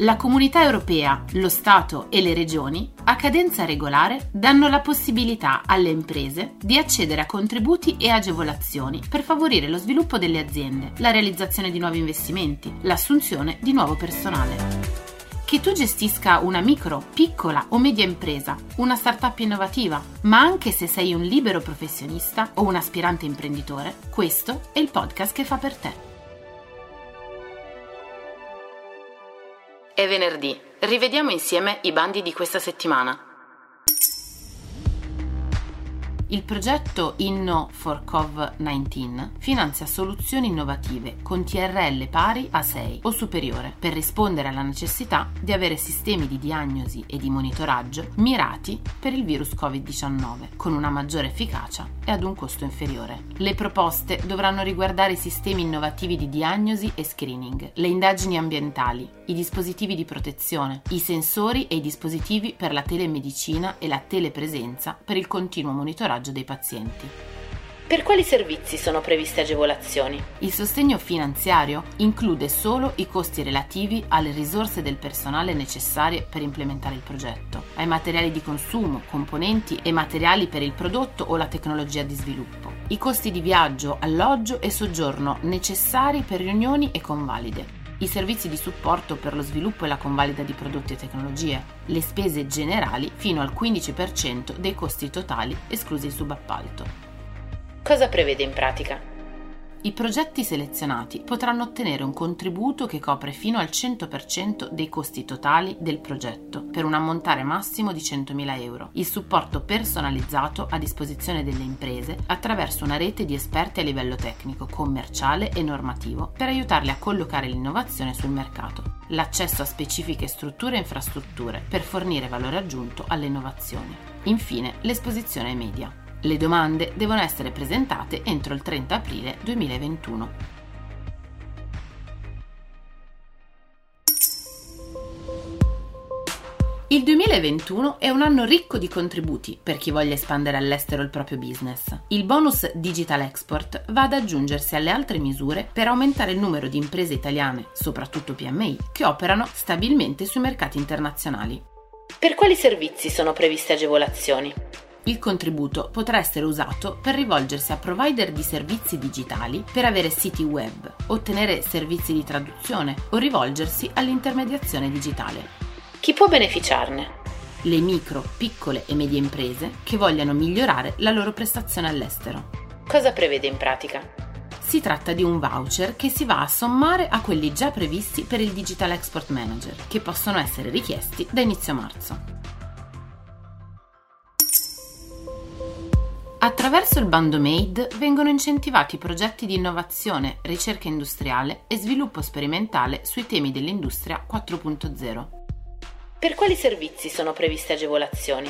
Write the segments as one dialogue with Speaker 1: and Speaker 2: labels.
Speaker 1: La comunità europea, lo Stato e le regioni, a cadenza regolare, danno la possibilità alle imprese di accedere a contributi e agevolazioni per favorire lo sviluppo delle aziende, la realizzazione di nuovi investimenti, l'assunzione di nuovo personale. Che tu gestisca una micro, piccola o media impresa, una startup innovativa, ma anche se sei un libero professionista o un aspirante imprenditore, questo è il podcast che fa per te. È venerdì. Rivediamo insieme i bandi di questa settimana. Il progetto Inno for Cov-19 finanzia soluzioni innovative con TRL pari a 6 o superiore per rispondere alla necessità di avere sistemi di diagnosi e di monitoraggio mirati per il virus Covid-19 con una maggiore efficacia e ad un costo inferiore. Le proposte dovranno riguardare i sistemi innovativi di diagnosi e screening, le indagini ambientali, i dispositivi di protezione, i sensori e i dispositivi per la telemedicina e la telepresenza per il continuo monitoraggio dei pazienti. Per quali servizi sono previste agevolazioni? Il sostegno finanziario include solo i costi relativi alle risorse del personale necessarie per implementare il progetto, ai materiali di consumo, componenti e materiali per il prodotto o la tecnologia di sviluppo, i costi di viaggio, alloggio e soggiorno necessari per riunioni e convalide, i servizi di supporto per lo sviluppo e la convalida di prodotti e tecnologie, le spese generali fino al 15% dei costi totali esclusi il subappalto. Cosa prevede in pratica? I progetti selezionati potranno ottenere un contributo che copre fino al 100% dei costi totali del progetto, per un ammontare massimo di 100.000 euro. Il supporto personalizzato a disposizione delle imprese attraverso una rete di esperti a livello tecnico, commerciale e normativo per aiutarle a collocare l'innovazione sul mercato. L'accesso a specifiche strutture e infrastrutture per fornire valore aggiunto alle innovazioni. Infine, l'esposizione ai media. Le domande devono essere presentate entro il 30 aprile 2021. Il 2021 è un anno ricco di contributi per chi voglia espandere all'estero il proprio business. Il bonus Digital Export va ad aggiungersi alle altre misure per aumentare il numero di imprese italiane, soprattutto PMI, che operano stabilmente sui mercati internazionali. Per quali servizi sono previste agevolazioni? Il contributo potrà essere usato per rivolgersi a provider di servizi digitali per avere siti web, ottenere servizi di traduzione o rivolgersi all'intermediazione digitale. Chi può beneficiarne? Le micro, piccole e medie imprese che vogliano migliorare la loro prestazione all'estero. Cosa prevede in pratica? Si tratta di un voucher che si va a sommare a quelli già previsti per il Digital Export Manager, che possono essere richiesti da inizio marzo. Attraverso il bando MADE vengono incentivati progetti di innovazione, ricerca industriale e sviluppo sperimentale sui temi dell'industria 4.0. Per quali servizi sono previste agevolazioni?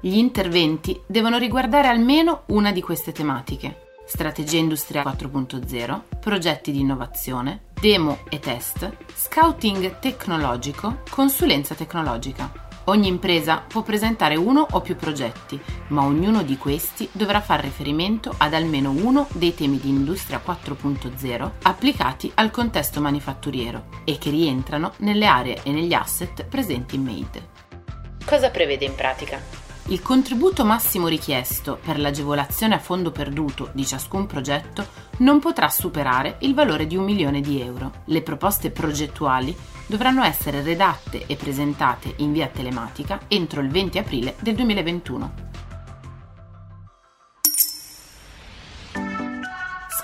Speaker 1: Gli interventi devono riguardare almeno una di queste tematiche. Strategia industriale 4.0, progetti di innovazione, demo e test, scouting tecnologico, consulenza tecnologica. Ogni impresa può presentare uno o più progetti, ma ognuno di questi dovrà fare riferimento ad almeno uno dei temi di Industria 4.0 applicati al contesto manifatturiero e che rientrano nelle aree e negli asset presenti in MADE. Cosa prevede in pratica? Il contributo massimo richiesto per l'agevolazione a fondo perduto di ciascun progetto non potrà superare il valore di un milione di euro. Le proposte progettuali dovranno essere redatte e presentate in via telematica entro il 20 aprile del 2021.